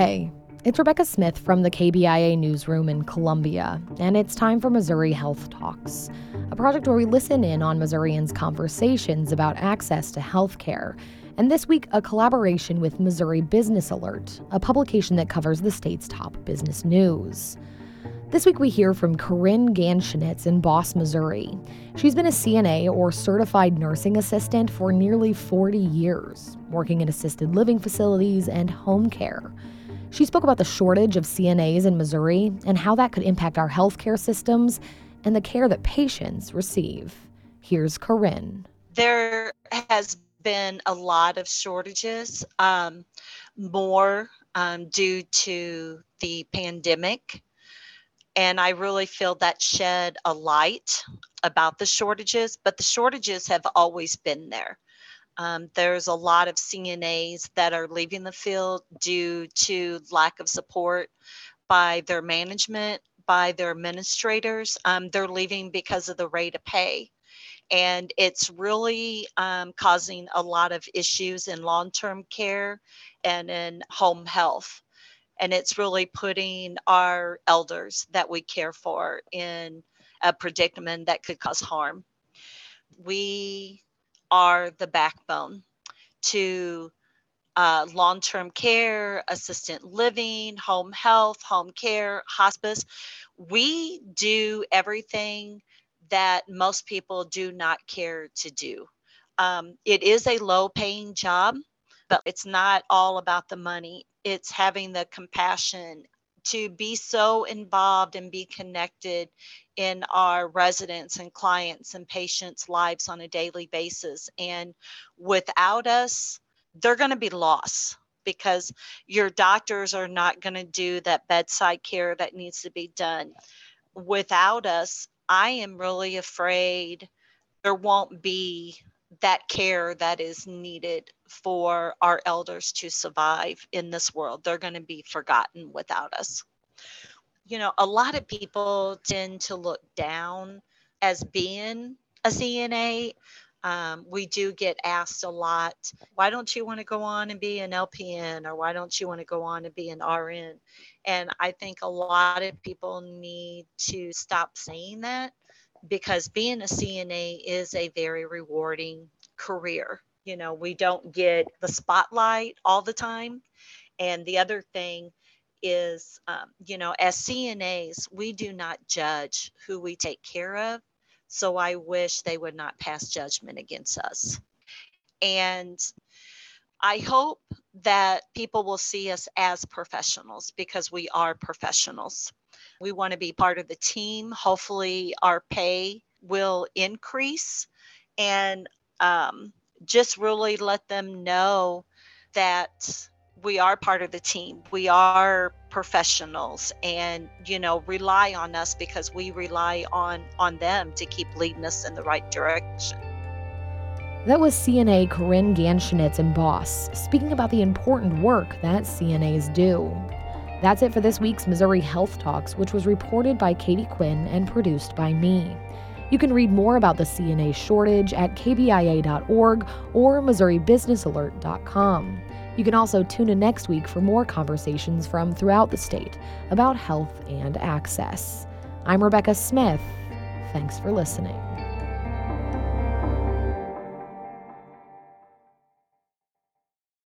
Hey, it's Rebecca Smith from the KBIA newsroom in Columbia, and it's time for Missouri Health Talks, a project where we listen in on Missourians' conversations about access to health care. And this week, a collaboration with Missouri Business Alert, a publication that covers the state's top business news. This week, we hear from Karren Ganschinietz in Boss, Missouri. She's been a CNA or certified nursing assistant for nearly 40 years, working in assisted living facilities and home care. She spoke about the shortage of CNAs in Missouri and how that could impact our healthcare systems and the care that patients receive. Here's Karren. There has been a lot of shortages, um, more um, due to the pandemic. And I really feel that shed a light about the shortages, but the shortages have always been there. Um, there's a lot of CNAs that are leaving the field due to lack of support by their management, by their administrators. Um, they're leaving because of the rate of pay. And it's really um, causing a lot of issues in long term care and in home health. And it's really putting our elders that we care for in a predicament that could cause harm. We are the backbone to uh, long term care, assistant living, home health, home care, hospice. We do everything that most people do not care to do. Um, it is a low paying job, but it's not all about the money. It's having the compassion to be so involved and be connected in our residents and clients and patients' lives on a daily basis. And without us, they're going to be lost because your doctors are not going to do that bedside care that needs to be done. Without us, I am really afraid there won't be that care that is needed for our elders to survive in this world. They're going to be forgotten without us. You know, a lot of people tend to look down as being a CNA. Um, we do get asked a lot, why don't you want to go on and be an LPN or why don't you want to go on and be an RN? And I think a lot of people need to stop saying that because being a CNA is a very rewarding career. You know, we don't get the spotlight all the time. And the other thing is, um, you know, as CNAs, we do not judge who we take care of. So I wish they would not pass judgment against us. And I hope that people will see us as professionals because we are professionals. We want to be part of the team. Hopefully, our pay will increase and um, just really let them know that we are part of the team. We are professionals and you know rely on us because we rely on on them to keep leading us in the right direction. That was CNA Karren Ganschinietz and Boss speaking about the important work that CNAs do. That's it for this week's Missouri Health Talks, which was reported by Katie Quinn and produced by me. You can read more about the CNA shortage at kbia.org or MissouriBusinessAlert.com. You can also tune in next week for more conversations from throughout the state about health and access. I'm Rebecca Smith. Thanks for listening.